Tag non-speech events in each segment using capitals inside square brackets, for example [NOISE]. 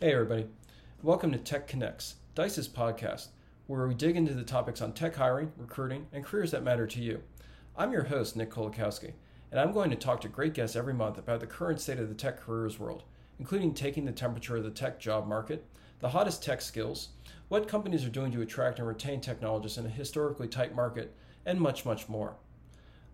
Hey, everybody. Welcome to Tech Connects, Dice's podcast, where we dig into the topics on tech hiring, recruiting, and careers that matter to you. I'm your host, Nick Kolakowski, and I'm going to talk to great guests every month about the current state of the tech careers world, including taking the temperature of the tech job market, the hottest tech skills, what companies are doing to attract and retain technologists in a historically tight market, and much, much more.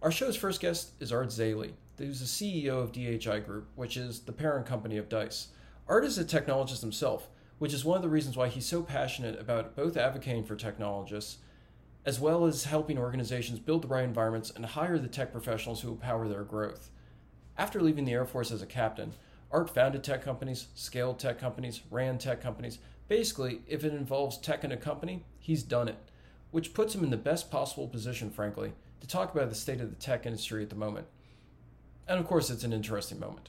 Our show's first guest is Art Zeile, who's the CEO of DHI Group, which is the parent company of DICE. Art is a technologist himself, which is one of the reasons why he's so passionate about both advocating for technologists as well as helping organizations build the right environments and hire the tech professionals who will power their growth. After leaving the Air Force as a captain, Art founded tech companies, scaled tech companies, ran tech companies. Basically, if it involves tech in a company, he's done it, which puts him in the best possible position, frankly, to talk about the state of the tech industry at the moment. And of course, it's an interesting moment.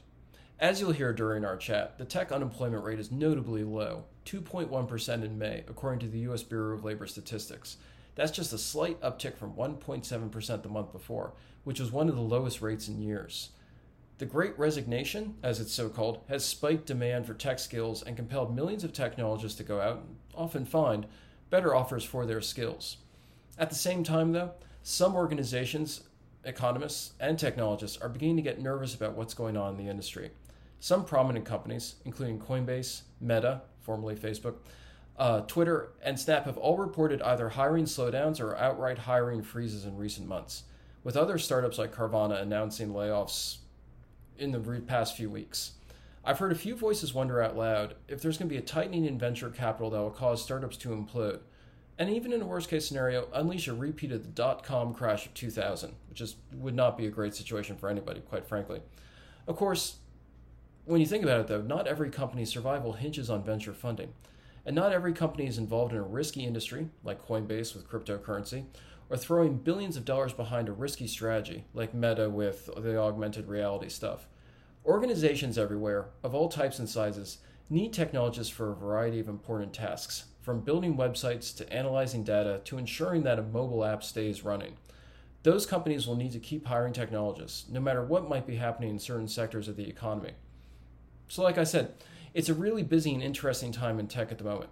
As you'll hear during our chat, the tech unemployment rate is notably low 2.1% in May, according to the U.S. Bureau of Labor Statistics. That's just a slight uptick from 1.7% the month before, which was one of the lowest rates in years. The Great Resignation, as it's so called, has spiked demand for tech skills and compelled millions of technologists to go out and often find better offers for their skills. At the same time, though, some organizations, economists, and technologists are beginning to get nervous about what's going on in the industry. Some prominent companies, including Coinbase, Meta, formerly Facebook, uh, Twitter, and Snap, have all reported either hiring slowdowns or outright hiring freezes in recent months, with other startups like Carvana announcing layoffs in the past few weeks. I've heard a few voices wonder out loud if there's going to be a tightening in venture capital that will cause startups to implode, and even in a worst case scenario, unleash a repeat of the dot com crash of 2000, which is, would not be a great situation for anybody, quite frankly. Of course, when you think about it, though, not every company's survival hinges on venture funding. And not every company is involved in a risky industry, like Coinbase with cryptocurrency, or throwing billions of dollars behind a risky strategy, like Meta with the augmented reality stuff. Organizations everywhere, of all types and sizes, need technologists for a variety of important tasks, from building websites to analyzing data to ensuring that a mobile app stays running. Those companies will need to keep hiring technologists, no matter what might be happening in certain sectors of the economy. So, like I said, it's a really busy and interesting time in tech at the moment.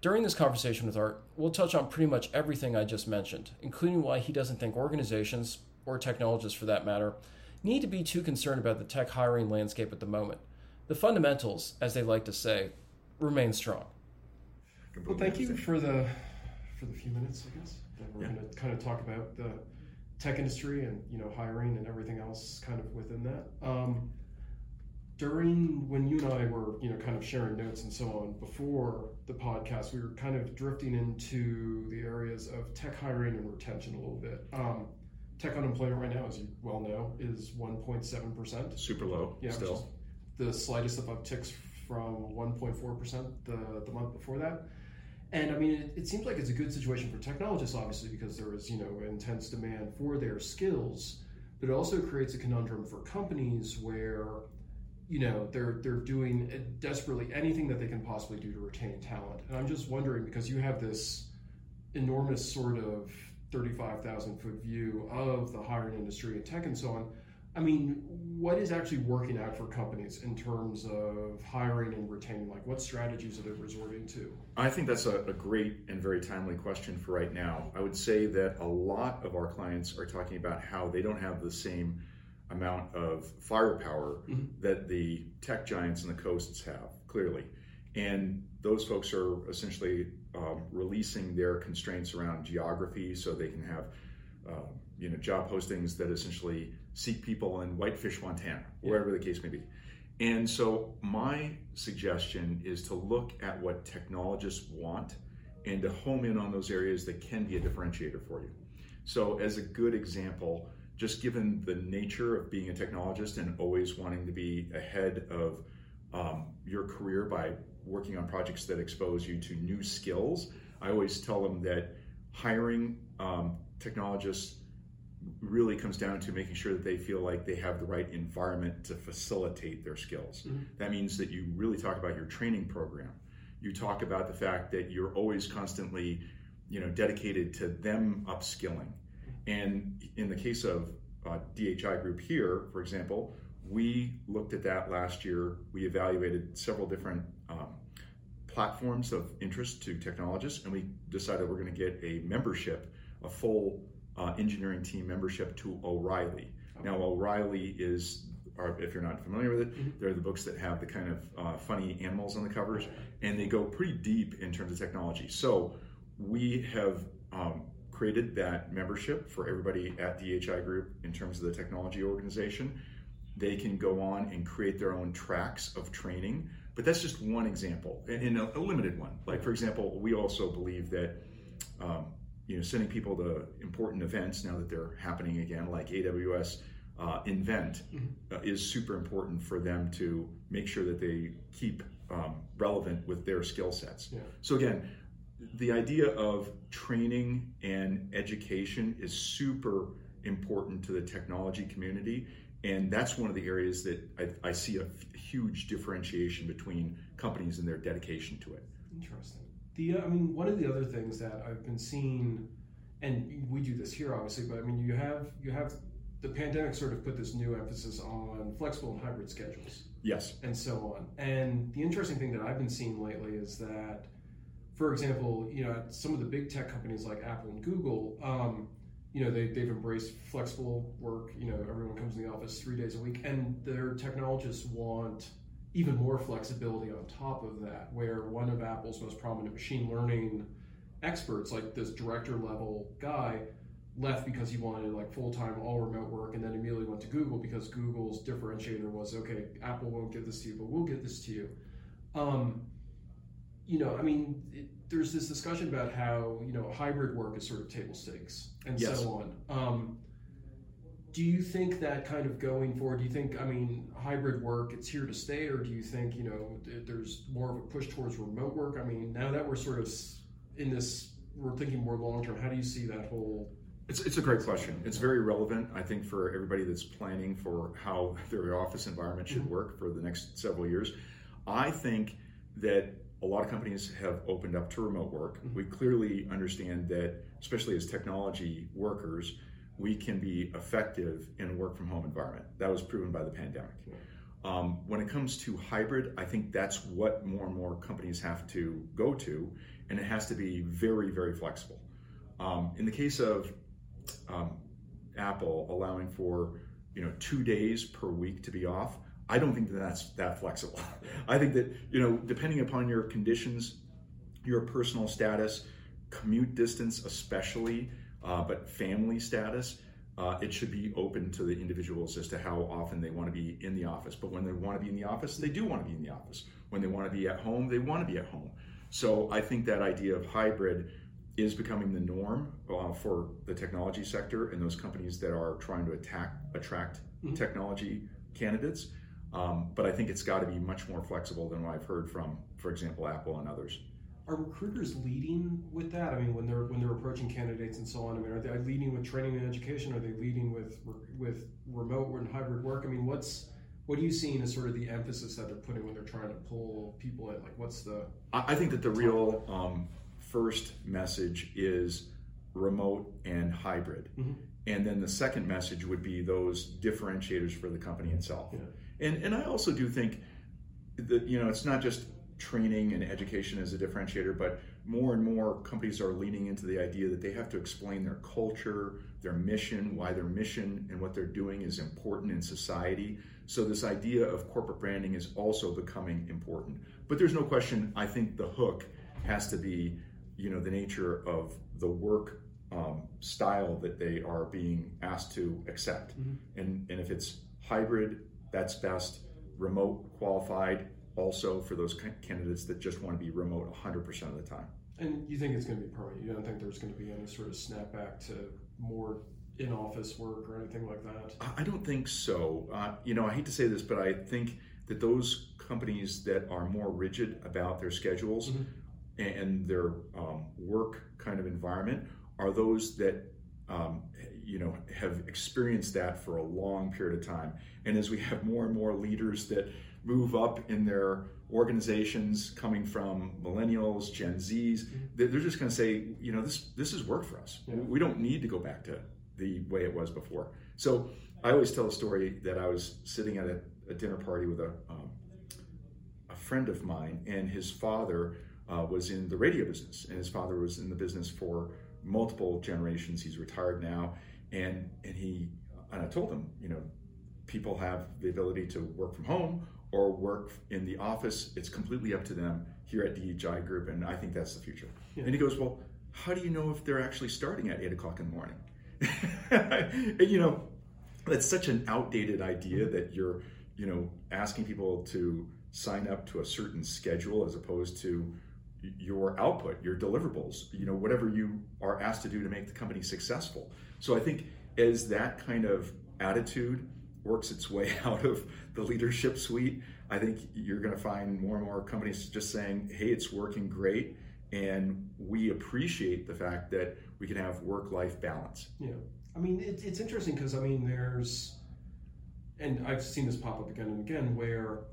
During this conversation with Art, we'll touch on pretty much everything I just mentioned, including why he doesn't think organizations, or technologists for that matter, need to be too concerned about the tech hiring landscape at the moment. The fundamentals, as they like to say, remain strong. Well, thank you for the for the few minutes, I guess. That we're yeah. going to kind of talk about the tech industry and you know hiring and everything else kind of within that. Um, during when you and I were, you know, kind of sharing notes and so on before the podcast, we were kind of drifting into the areas of tech hiring and retention a little bit. Um, tech unemployment right now, as you well know, is 1.7 percent. Super low. Yeah, still. the slightest of upticks from 1.4 percent the the month before that. And I mean, it, it seems like it's a good situation for technologists, obviously, because there is you know intense demand for their skills. But it also creates a conundrum for companies where you know they're they're doing uh, desperately anything that they can possibly do to retain talent. And i'm just wondering because you have this enormous sort of 35,000 foot view of the hiring industry and tech and so on i mean what is actually working out for companies in terms of hiring and retaining? Like what strategies are they resorting to? I think that's a, a great and very timely question for right now. I would say that a lot of our clients are talking about how they don't have the same amount of firepower mm-hmm. that the tech giants and the coasts have, clearly. And those folks are essentially um, releasing their constraints around geography so they can have uh, you know job postings that essentially seek people in Whitefish, Montana, wherever the case may be. And so my suggestion is to look at what technologists want and to home in on those areas that can be a differentiator for you. So as a good example, just given the nature of being a technologist and always wanting to be ahead of um, your career by working on projects that expose you to new skills, I always tell them that hiring um, technologists really comes down to making sure that they feel like they have the right environment to facilitate their skills. Mm-hmm. That means that you really talk about your training program. You talk about the fact that you're always constantly, you know, dedicated to them upskilling and in the case of uh, DHI Group here, for example, we looked at that last year. We evaluated several different um, platforms of interest to technologists, and we decided we're going to get a membership, a full uh, engineering team membership to O'Reilly. Okay. Now, O'Reilly is, or if you're not familiar with it, mm-hmm. they're the books that have the kind of uh, funny animals on the covers, and they go pretty deep in terms of technology. So we have um, created that membership for everybody at DHI Group in terms of the technology organization. They can go on and create their own tracks of training, but that's just one example, and, a, a limited one. Like for example, we also believe that um, you know sending people to important events now that they're happening again, like AWS uh, Invent, mm-hmm. uh, is super important for them to make sure that they keep um, relevant with their skill sets. Yeah. So again, the idea of training and education is super important to the technology community. And that's one of the areas that I, I see a f- huge differentiation between companies and their dedication to it. Interesting. The, uh, I mean, one of the other things that I've been seeing, and we do this here obviously, but I mean, you have you have the pandemic sort of put this new emphasis on flexible and hybrid schedules. Yes. And so on. And the interesting thing that I've been seeing lately is that for example, you know, some of the big tech companies like Apple and Google, um, you know, they, they've embraced flexible work. You know, everyone comes in the office three days a week, and their technologists want even more flexibility on top of that. Where one of Apple's most prominent machine learning experts, like this director level guy, left because he wanted like full time, all remote work, and then immediately went to Google because Google's differentiator was okay, Apple won't give this to you, but we'll give this to you. Um, you know, I mean, it, there's this discussion about how you know hybrid work is sort of table stakes and yes. so on. Um, do you think that kind of going forward? Do you think, I mean, hybrid work it's here to stay, or do you think you know there's more of a push towards remote work? I mean, now that we're sort of in this, we're thinking more long term. How do you see that whole? It's, it's a great question. It's very relevant, I think, for everybody that's planning for how [LAUGHS] their office environment should mm-hmm. work for the next several years. I think that a lot of companies have opened up to remote work. Mm-hmm. We clearly understand that, especially as technology workers, we can be effective in a work from home environment. That was proven by the pandemic. Um, when it comes to hybrid, I think that's what more and more companies have to go to, and it has to be very, very flexible. Um, in the case of um, Apple allowing for you know two days per week to be off, I don't think that that's that flexible. [LAUGHS] I think that, you know, depending upon your conditions, your personal status, commute distance, especially, uh, but family status, uh, it should be open to the individuals as to how often they want to be in the office. But when they want to be in the office, they do want to be in the office. When they want to be at home, they want to be at home. So I think that idea of hybrid is becoming the norm uh, for the technology sector and those companies that are trying to attack, attract mm-hmm. technology candidates. Um, but I think it's got to be much more flexible than what I've heard from, for example, Apple and others. Are recruiters leading with that? I mean, when they're when they're approaching candidates and so on. I mean, are they leading with training and education? Are they leading with with remote and hybrid work? I mean, what's what are you seeing as sort of the emphasis that they're putting when they're trying to pull people in? Like, what's the? I think that the real um, first message is remote and hybrid, mm-hmm. and then the second message would be those differentiators for the company itself. Yeah. And and I also do think that you know it's not just training and education as a differentiator, but more and more companies are leaning into the idea that they have to explain their culture, their mission, why their mission and what they're doing is important in society. So this idea of corporate branding is also becoming important. But there's no question. I think the hook has to be, you know, the nature of the work um, style that they are being asked to accept. Mm-hmm. And and if it's hybrid that's best. Remote qualified also for those candidates that just want to be remote 100% of the time. And you think it's going to be permanent? You don't think there's going to be any sort of snapback to more in office work or anything like that? I don't think so. Uh, you know, I hate to say this, but I think that those companies that are more rigid about their schedules mm-hmm. and their um, work kind of environment are those that um, you know have experienced that for a long period of time and as we have more and more leaders that move up in their organizations coming from millennials gen z's mm-hmm. they're just going to say you know this this has worked for us yeah. we don't need to go back to the way it was before so i always tell a story that i was sitting at a, a dinner party with a, um, a friend of mine and his father uh, was in the radio business, and his father was in the business for multiple generations. He's retired now, and and he and I told him, you know, people have the ability to work from home or work in the office. It's completely up to them here at DHI Group, and I think that's the future. Yeah. And he goes, well, how do you know if they're actually starting at eight o'clock in the morning? [LAUGHS] you know, that's such an outdated idea mm-hmm. that you're, you know, asking people to sign up to a certain schedule as opposed to your output, your deliverables, you know, whatever you are asked to do to make the company successful. So I think as that kind of attitude works its way [LAUGHS] out of the leadership suite, I think you're going to find more and more companies just saying, hey, it's working great. And we appreciate the fact that we can have work life balance. Yeah. I mean, it, it's interesting because, I mean, there's, and I've seen this pop up again and again, where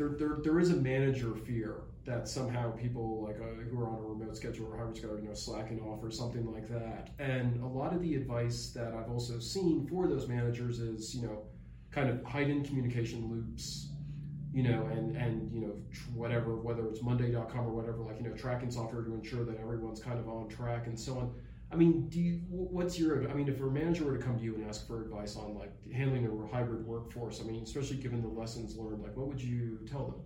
there, there, there is a manager fear that somehow people like uh, who are on a remote schedule or hybrid schedule, you know, slacking off or something like that. And a lot of the advice that I've also seen for those managers is, you know, kind of hidden communication loops, you know, and and you know whatever, whether it's Monday.com or whatever, like you know, tracking software to ensure that everyone's kind of on track and so on. I mean, do you, what's your? I mean, if a manager were to come to you and ask for advice on like handling a hybrid workforce, I mean, especially given the lessons learned, like what would you tell them?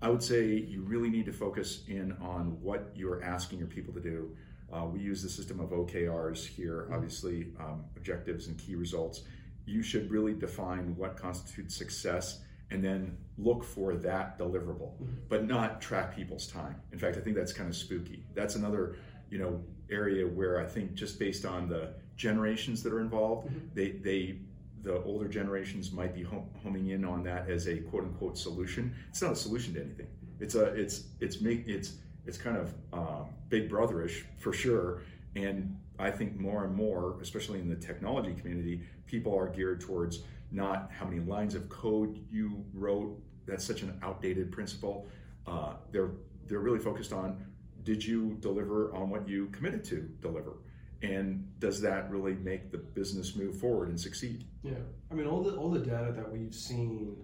I would say you really need to focus in on what you're asking your people to do. Uh, we use the system of OKRs here, mm-hmm. obviously, um, objectives and key results. You should really define what constitutes success and then look for that deliverable, mm-hmm. but not track people's time. In fact, I think that's kind of spooky. That's another, you know, area where I think just based on the generations that are involved, mm-hmm. they they the older generations might be homing in on that as a quote unquote solution. It's not a solution to anything. It's a it's it's make it's it's kind of uh, big brotherish for sure. And I think more and more, especially in the technology community, people are geared towards not how many lines of code you wrote. That's such an outdated principle. Uh, they're they're really focused on did you deliver on what you committed to deliver and does that really make the business move forward and succeed yeah i mean all the all the data that we've seen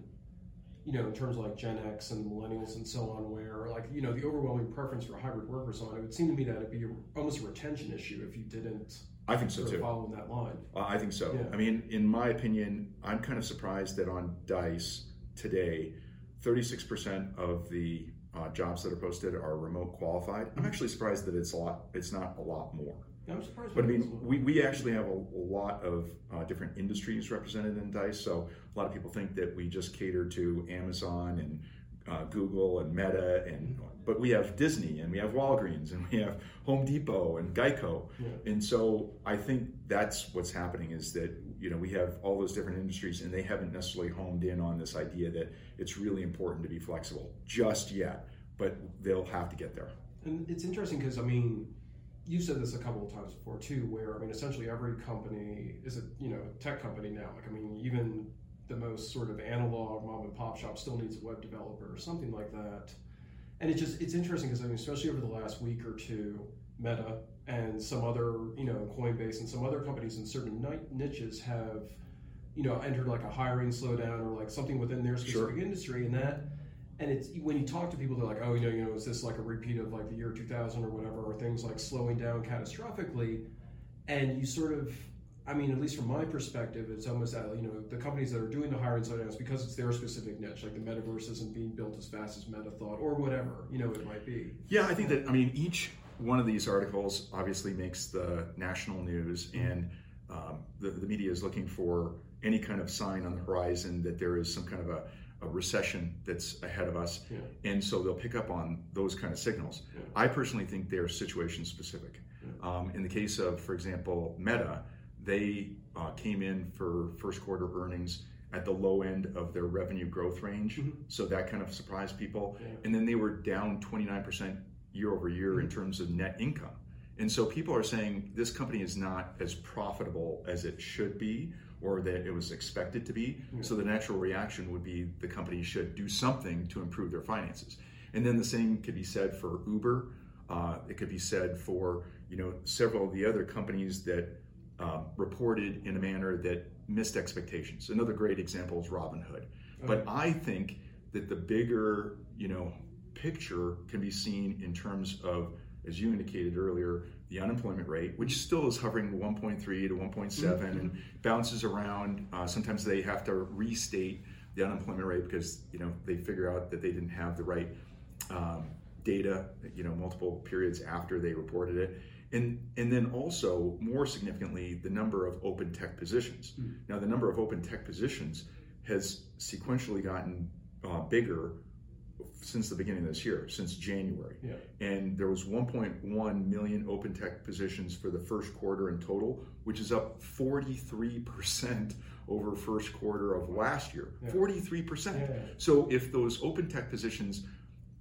you know in terms of like gen x and millennials and so on where like you know the overwhelming preference for hybrid workers on it would seem to me that it'd be almost a retention issue if you didn't I think so too. Following that line, uh, I think so. Yeah. I mean, in my opinion, I'm kind of surprised that on Dice today, 36% of the uh, jobs that are posted are remote qualified. I'm mm-hmm. actually surprised that it's a lot. It's not a lot more. I'm surprised. But I mean, we, we actually have a, a lot of uh, different industries represented in Dice. So a lot of people think that we just cater to Amazon and uh, Google and Meta, and but we have Disney and we have Walgreens and we have Home Depot and Geico, yeah. and so I think that's what's happening is that you know we have all those different industries and they haven't necessarily homed in on this idea that it's really important to be flexible just yet, but they'll have to get there. And it's interesting because I mean you've said this a couple of times before too, where I mean, essentially every company is a you know tech company now. Like I mean, even the most sort of analog mom and pop shop still needs a web developer or something like that. And it's just it's interesting because I mean, especially over the last week or two, Meta and some other you know Coinbase and some other companies in certain niches have you know entered like a hiring slowdown or like something within their specific sure. industry, and that and it's when you talk to people, they're like, oh, you know, you know, is this like a repeat of like the year 2000 or whatever, or things like slowing down catastrophically? And you sort of, I mean, at least from my perspective, it's almost that you know the companies that are doing the hiring slowdowns because it's their specific niche, like the metaverse isn't being built as fast as Meta thought, or whatever you know it might be. Yeah, I think that I mean each one of these articles obviously makes the national news, mm-hmm. and um, the, the media is looking for any kind of sign on the horizon that there is some kind of a a recession that's ahead of us. Yeah. And so they'll pick up on those kind of signals. Yeah. I personally think they're situation specific. Yeah. Um, in the case of, for example, Meta, they uh, came in for first quarter earnings at the low end of their revenue growth range. Mm-hmm. So that kind of surprised people. And then they were down 29% year over year mm-hmm. in terms of net income. And so people are saying this company is not as profitable as it should be or that it was expected to be. Yeah. So the natural reaction would be the company should do something to improve their finances. And then the same could be said for Uber. Uh, it could be said for you know several of the other companies that um, reported in a manner that missed expectations. Another great example is Robinhood. Okay. But I think that the bigger you know picture can be seen in terms of, as you indicated earlier, the unemployment rate, which still is hovering 1.3 to 1.7 mm-hmm. and bounces around. Uh, sometimes they have to restate the unemployment rate because you know they figure out that they didn't have the right um, data, you know, multiple periods after they reported it. And, and then also, more significantly, the number of open tech positions. Mm-hmm. Now, the number of open tech positions has sequentially gotten uh, bigger since the beginning of this year, since January. Yeah. And there was 1.1 million open tech positions for the first quarter in total, which is up 43% over first quarter of last year. Yeah. 43%. Yeah. So if those open tech positions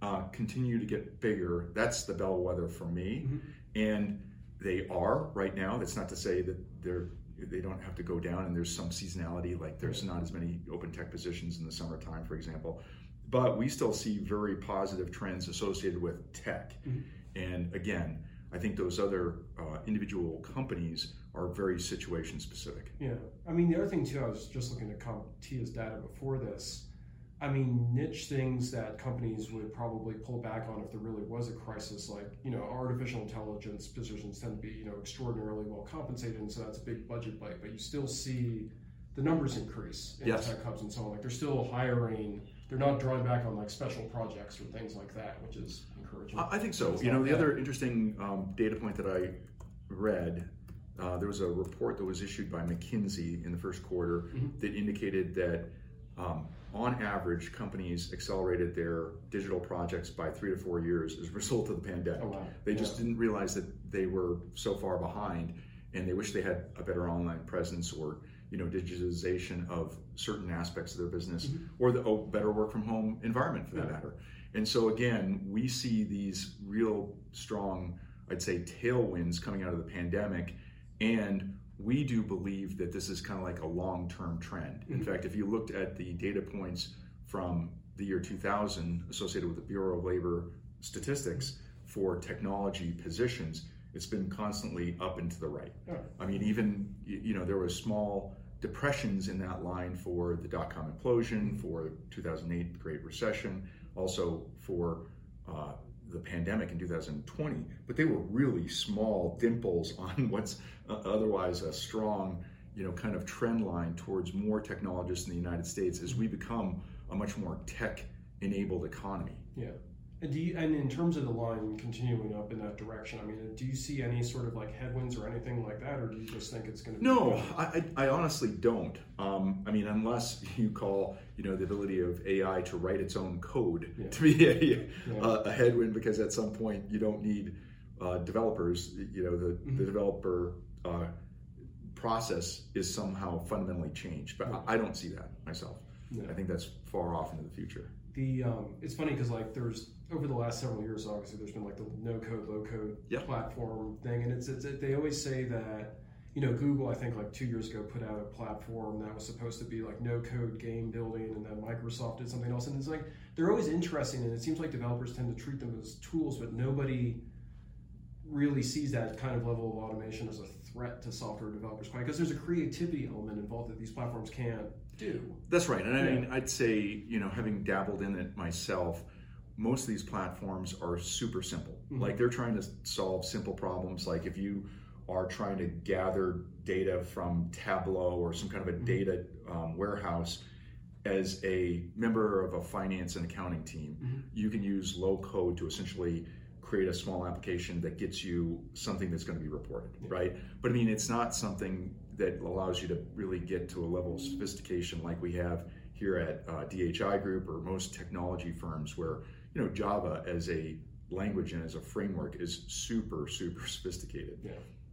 uh, continue to get bigger, that's the bellwether for me. Mm-hmm. And they are right now. That's not to say that they're they don't have to go down and there's some seasonality like there's not as many open tech positions in the summertime for example but we still see very positive trends associated with tech mm-hmm. and again i think those other uh, individual companies are very situation specific yeah i mean the other thing too i was just looking at CompTIA's data before this I mean, niche things that companies would probably pull back on if there really was a crisis, like you know, artificial intelligence positions tend to be you know extraordinarily well compensated, and so that's a big budget bite. But you still see the numbers increase in yes. tech hubs and so on. Like they're still hiring. They're not drawing back on like special projects or things like that, which is encouraging. I think so. you know, the other interesting um, data point that I read uh, there was a report that was issued by McKinsey in the first quarter mm-hmm. that indicated that um, on average, companies accelerated their digital projects by three to four years as a result of the pandemic. Oh, wow. They yeah. just didn't realize that they were so far behind, and they wish they had a better online presence or you know digitization of certain aspects of their business mm-hmm. or the oh, better work from home environment for that yeah. matter. And so again, we see these real strong, I'd say, tailwinds coming out of the pandemic, and we do believe that this is kind of like a long term trend. In mm-hmm. fact, if you looked at the data points from the year 2000 associated with the Bureau of Labor statistics for technology positions, it's been constantly up and to the right. Oh. I mean, even, you know, there was small depressions in that line for the dot com implosion, for 2008 Great Recession, also for uh, the pandemic in 2020, but they were really small dimples [LAUGHS] on what's uh, otherwise a strong, you know, kind of trend line towards more technologists in the United States as we become a much more tech-enabled economy. Yeah. And do you, and in terms of the line continuing up in that direction, I mean, do you see any sort of like headwinds or anything like that, or do you just think it's going to? Be No, I, I, honestly don't. Um, I mean, unless you call you know the ability of AI to write its own code yeah. to be a, yeah. a, a, headwind, because at some point you don't need uh, developers. You know, the mm-hmm. the developer uh, process is somehow fundamentally changed, but I, I don't see that myself. I think that's far off into the future the um, it's funny because like there's over the last several years obviously there's been like the no code low code platform thing and it's, it's it, they always say that you know google i think like two years ago put out a platform that was supposed to be like no code game building and then microsoft did something else and it's like they're always interesting and it seems like developers tend to treat them as tools but nobody really sees that kind of level of automation as a threat to software developers quite because there's a creativity element involved that these platforms can't do. That's right. And I mean, I'd say, you know, having dabbled in it myself, most of these platforms are super simple. Mm-hmm. Like they're trying to solve simple problems. Like if you are trying to gather data from Tableau or some kind of a mm-hmm. data um, warehouse as a member of a finance and accounting team, mm-hmm. you can use low code to essentially create a small application that gets you something that's going to be reported, right? But I mean, it's not something that allows you to really get to a level of sophistication like we have here at uh, DHI Group or most technology firms, where you know Java as a language and as a framework is super super [LAUGHS] sophisticated. Yeah.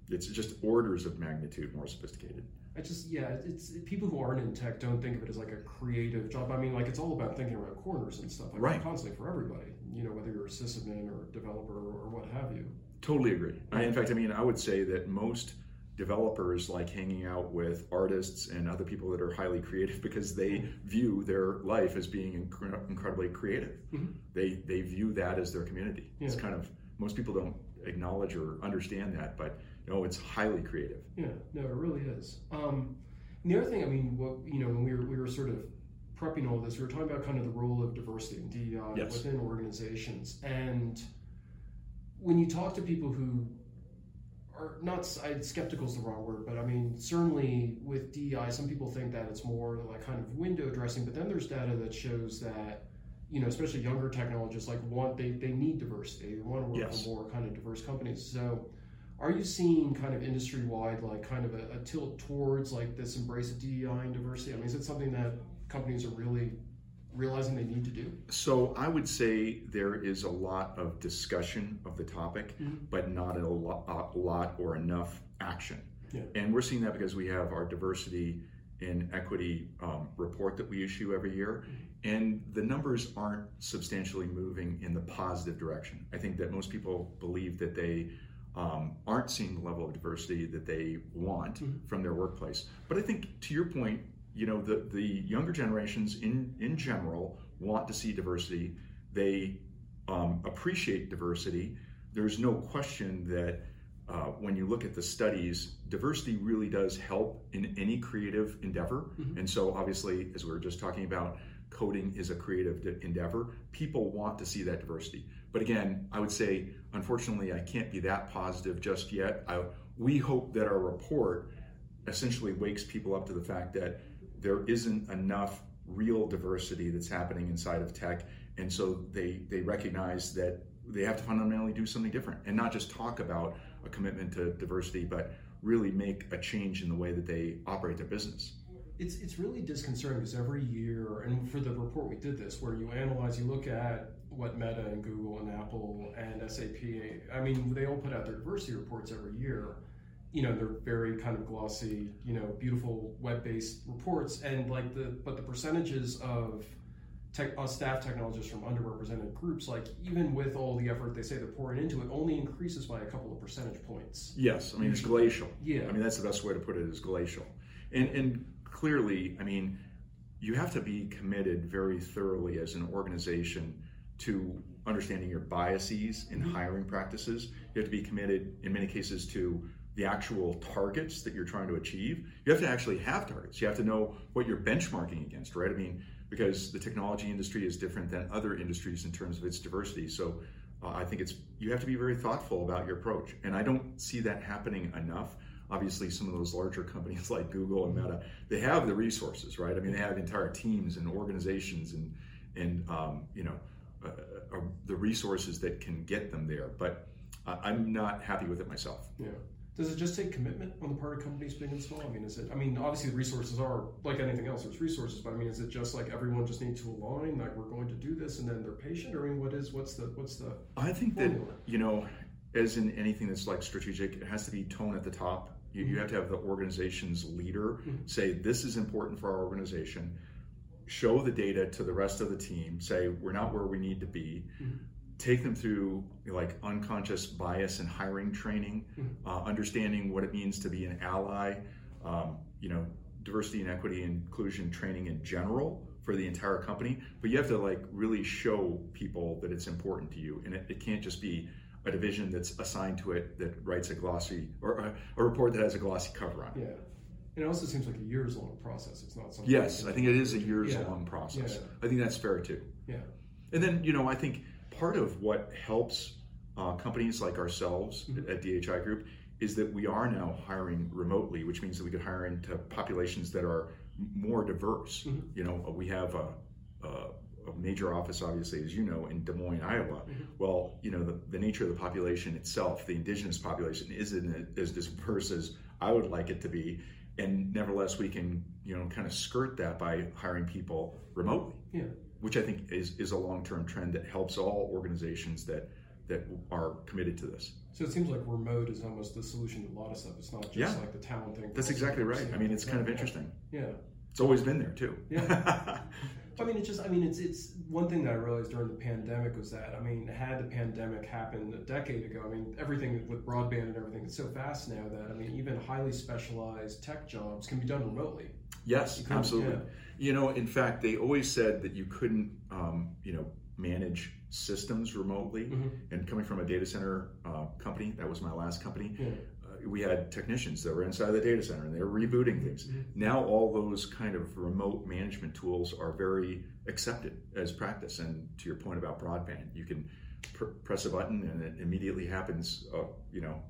It's just orders of magnitude more sophisticated. I just yeah, it's people who aren't in tech don't think of it as like a creative job. I mean, like it's all about thinking around corners and stuff. Like right. Constantly for everybody. You know, whether you're a sysadmin or a developer or what have you. Totally agree. I, in fact, I mean, I would say that most developers like hanging out with artists and other people that are highly creative [LAUGHS] because they view their life as being inc- incredibly creative. Mm-hmm. They they view that as their community. Yeah. It's kind of most people don't acknowledge or understand that, but no, it's highly creative. Yeah, no, it really is. Um, the other thing, I mean, what you know, when we were we were sort of prepping all this, we were talking about kind of the role of diversity and DEI yes. within organizations. And when you talk to people who are not I, skeptical is the wrong word, but I mean certainly with DEI, some people think that it's more like kind of window dressing. But then there's data that shows that you know, especially younger technologists, like want they they need diversity. They want to work yes. for more kind of diverse companies. So are you seeing kind of industry wide, like kind of a, a, tilt towards like this embrace of DEI and diversity? I mean, is it something that companies are really realizing they need to do? So I would say there is a lot of discussion of the topic, mm-hmm. but not a lot, a lot or enough action. Yeah. And we're seeing that because we have our diversity and equity um, report that we issue every year, mm-hmm. and the numbers aren't substantially moving in the positive direction. I think that most people believe that they um, aren't seeing the level of diversity that they want mm-hmm. from their workplace. But I think to your point, you know, the, the younger generations in, in general want to see diversity. They um, appreciate diversity. There's no question that uh, when you look at the studies, diversity really does help in any creative endeavor. Mm-hmm. And so, obviously, as we were just talking about, coding is a creative endeavor. People want to see that diversity. But again, I would say, unfortunately, I can't be that positive just yet. I, we hope that our report essentially wakes people up to the fact that there isn't enough real diversity that's happening inside of tech. And so they, they recognize that they have to fundamentally do something different and not just talk about a commitment to diversity, but really make a change in the way that they operate their business it's it's really disconcerting because every year, and for the report we did this, where you analyze, you look at what Meta and Google and Apple and SAP, I mean, they all put out their diversity reports every year. You know, they're very kind of glossy, you know, beautiful web-based reports, and like the but the percentages of tech, uh, staff technologists from underrepresented groups, like even with all the effort they say they're pouring into it, only increases by a couple of percentage points. Yes, I mean it's glacial. Yeah, I mean that's the best way to put it is glacial, and and clearly, I mean, you have to be committed very thoroughly as an organization to understanding your biases in mm-hmm. hiring practices. You have to be committed, in many cases, to the actual targets that you're trying to achieve. You have to actually have targets. You have to know what you're benchmarking against, right? I mean, because the technology industry is different than other industries in terms of its diversity. So uh, I think it's you have to be very thoughtful about your approach, and I don't see that happening enough obviously some of those larger companies [LAUGHS] like Google and Meta, they have the resources, right? I mean, they have entire teams and organizations and and um, you know uh, uh, the resources that can get them there. But uh, I'm not happy with it myself. Yeah. Does it just take commitment on the part of companies big and small? I mean, is it? I mean, obviously the resources are like anything else. There's resources, but I mean, is it just like everyone just needs to align? Like we're going to do this, and then they're patient. Or I mean, what is? What's the? What's the? I think formula? that you know, as in anything that's like strategic, it has to be tone at the top you, you have to have the organization's leader mm-hmm. say, This is important for our organization. Show the data to the rest of the team. Say, We're not where we need to be. Mm-hmm. Take them through like unconscious bias and hiring training, mm-hmm. uh, understanding what it means to be an ally, um, you know, diversity and equity and inclusion training in general for the entire company. But you have to like really show people that it's important to you, and it, it can't just be a division that's assigned to it that writes a glossy or a, a report that has a glossy cover on it. Yeah. And it also seems like a years long process. It's not something. Yes, I think it is a years yeah. long process. Yeah. I think that's fair too. Yeah. And then you know I think part of what helps uh, companies like ourselves mm-hmm. at DHI Group is that we are now hiring remotely, which means that we could hire into populations that are more diverse. Mm-hmm. You know, we have a, a a major office, obviously, as you know, in Des Moines, Iowa. Mm-hmm. Well, you know, the, the nature of the population itself, the indigenous population, isn't as diverse as I would like it to be. And nevertheless, we can, you know, kind of skirt that by hiring people remotely. Yeah. Which I think is, is a long term trend that helps all organizations that that are committed to this. So it seems like remote is almost the solution to a lot of stuff. It's not just yeah. like the talent thing. That's exactly right. I mean, it's kind of interesting. Yeah. It's always been there too. Yeah. I mean, it's just, I mean, it's it's one thing that I realized during the pandemic was that, I mean, had the pandemic happened a decade ago, I mean, everything with broadband and everything is so fast now that, I mean, even highly specialized tech jobs can be done remotely. Yes, absolutely. Yeah. You know, in fact, they always said that you couldn't, um, you know, manage systems remotely. Mm-hmm. And coming from a data center uh, company, that was my last company. Yeah. Uh, we had technicians that were inside the data center and they were rebooting things. Mm-hmm. Now all those kind of remote management tools are very accepted as practice. And to your point about broadband, you can pr- press a button and it immediately happens. Uh, you know,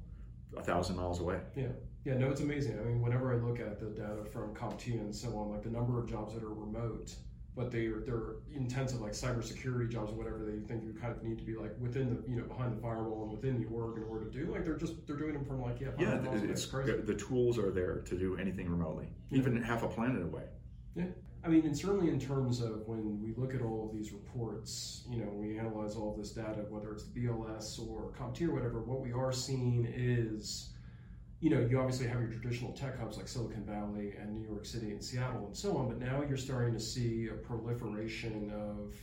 a thousand miles away. Yeah. Yeah, no, it's amazing. I mean, whenever I look at the data from CompTIA and so on, like the number of jobs that are remote, but they're they're intensive like cybersecurity jobs or whatever they think you kind of need to be like within the you know behind the firewall and within the org in order to do like they're just they're doing them from like yeah yeah it's, crazy. the tools are there to do anything remotely yeah. even half a planet away yeah I mean, and certainly in terms of when we look at all of these reports, you know, we analyze all of this data, whether it's the BLS or CompTIA or whatever, what we are seeing is you know, you obviously have your traditional tech hubs like Silicon Valley and New York City and Seattle and so on, but now you're starting to see a proliferation of,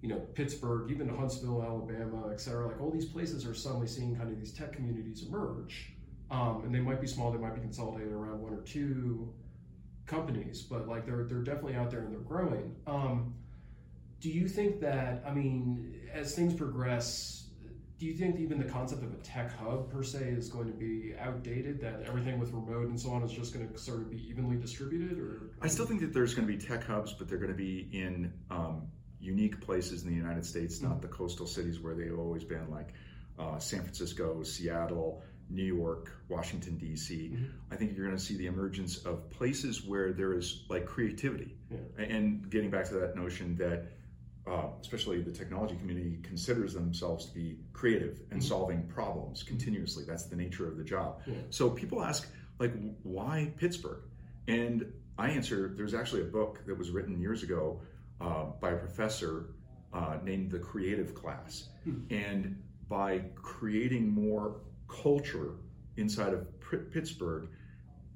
you know, Pittsburgh, even Huntsville, Alabama, et cetera. Like all these places are suddenly seeing kind of these tech communities emerge. Um, and they might be small, they might be consolidated around one or two companies, but like they're they're definitely out there and they're growing. Um, do you think that I mean, as things progress, do you think even the concept of a tech hub per se is going to be outdated? That everything with remote and so on is just going to sort of be evenly distributed, or I still think that there's going to be tech hubs, but they're going to be in um, unique places in the United States, mm-hmm. not the coastal cities where they've always been, like uh, San Francisco, Seattle, New York, Washington D.C. Mm-hmm. I think you're going to see the emergence of places where there is like creativity, yeah. and getting back to that notion that uh, especially the technology community, considers themselves to be creative and mm-hmm. solving problems continuously. That's the nature of the job. Yeah. So people ask, like, why Pittsburgh? And I answer, there's actually a book that was written years ago uh, by a professor uh, named The Creative Class. Mm-hmm. And by creating more culture inside of Pittsburgh,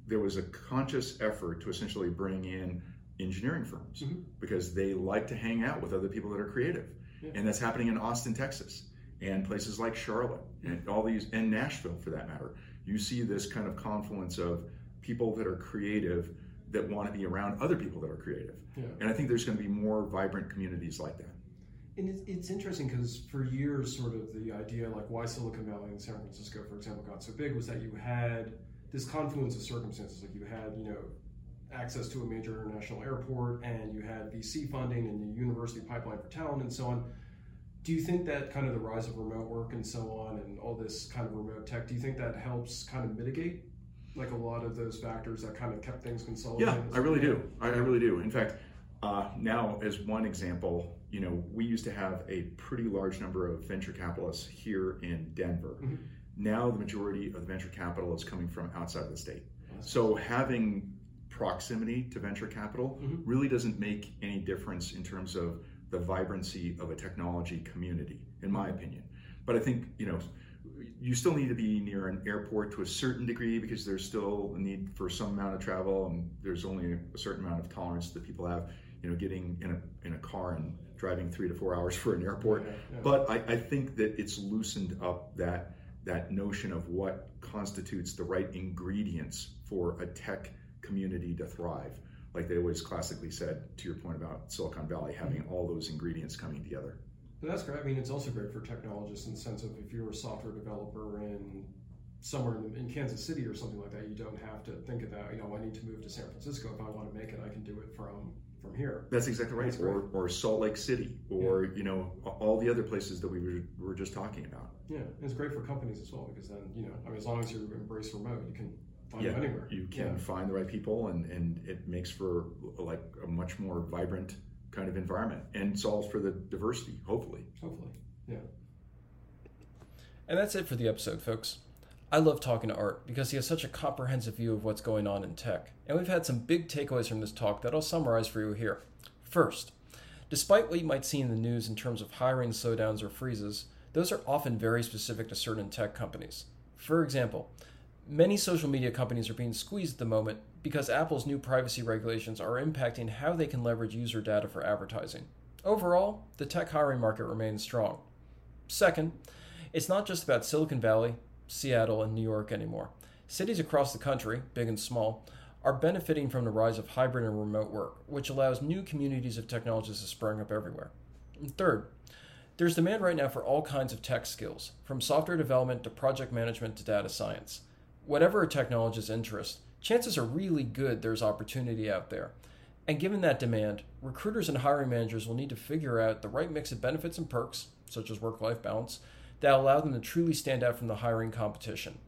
there was a conscious effort to essentially bring in engineering firms mm-hmm. because they like to hang out with other people that are creative. Yeah. And that's happening in Austin, Texas, and places like Charlotte, and all these, and Nashville for that matter. You see this kind of confluence of people that are creative that want to be around other people that are creative. Yeah. And I think there's going to be more vibrant communities like that. And it's, it's interesting because for years, sort of the idea, like why Silicon Valley and San Francisco, for example, got so big was that you had this confluence of circumstances. Like you had, you know, access to a major international airport and you had VC funding and the university pipeline for talent and so on. Do you think that kind of the rise of remote work and so on and all this kind of remote tech, do you think that helps kind of mitigate like a lot of those factors that kind of kept things consolidated? Yeah, I really do. I, I really do. In fact, uh, now as one example, you know, we used to have a pretty large number of venture capitalists here in Denver. Mm-hmm. Now the majority of the venture capital is coming from outside of the state. So having proximity to venture capital mm-hmm. really doesn't make any difference in terms of the vibrancy of a technology community, in my opinion. But I think, you know, you still need to be near an airport to a certain degree because there's still a need for some amount of travel and there's only a certain amount of tolerance that people have, you know, getting in a, in a car and driving three to four hours [LAUGHS] for an airport. Yeah, yeah. But I, I think that it's loosened up that that notion of what constitutes the right ingredients for a tech community to thrive. Like they always classically said, to your point about Silicon Valley, having mm-hmm. all those ingredients coming together. But that's great. I mean, it's also great for technologists in the sense of if you're a software developer in somewhere in, in, Kansas City or something like that, you don't have to think of that. You know, I need to move to San Francisco if I want to make it. I can do it from from here. That's exactly right. That's or, or Salt Lake City, or yeah. you know, all the other places that we were, were just talking about. Yeah, it's great for companies as well because then you know, I mean, as long as you embrace remote, you can find yeah, them anywhere. You can yeah. find the right people, and and it makes for like a much more vibrant kind of environment, and solves for the diversity. Hopefully. Hopefully, yeah. And that's it for the episode, folks. I love talking to Art because he has such a comprehensive view of what's going on in tech, and we've had some big takeaways from this talk that I'll summarize for you here. First, despite what you might see in the news in terms of hiring slowdowns or freezes, those are often very specific to certain tech companies. For example, Many social media companies are being squeezed at the moment because Apple's new privacy regulations are impacting how they can leverage user data for advertising. Overall, the tech hiring market remains strong. Second, it's not just about Silicon Valley, Seattle, and New York anymore. Cities across the country, big and small, are benefiting from the rise of hybrid and remote work, which allows new communities of technologists to spring up everywhere. And third, there's demand right now for all kinds of tech skills, from software development to project management to data science. Whatever a technologist's interest, chances are really good there's opportunity out there. And given that demand, recruiters and hiring managers will need to figure out the right mix of benefits and perks, such as work life balance, that allow them to truly stand out from the hiring competition.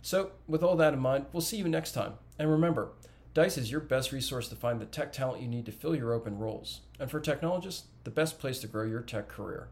So, with all that in mind, we'll see you next time. And remember, Dice is your best resource to find the tech talent you need to fill your open roles. And for technologists, the best place to grow your tech career.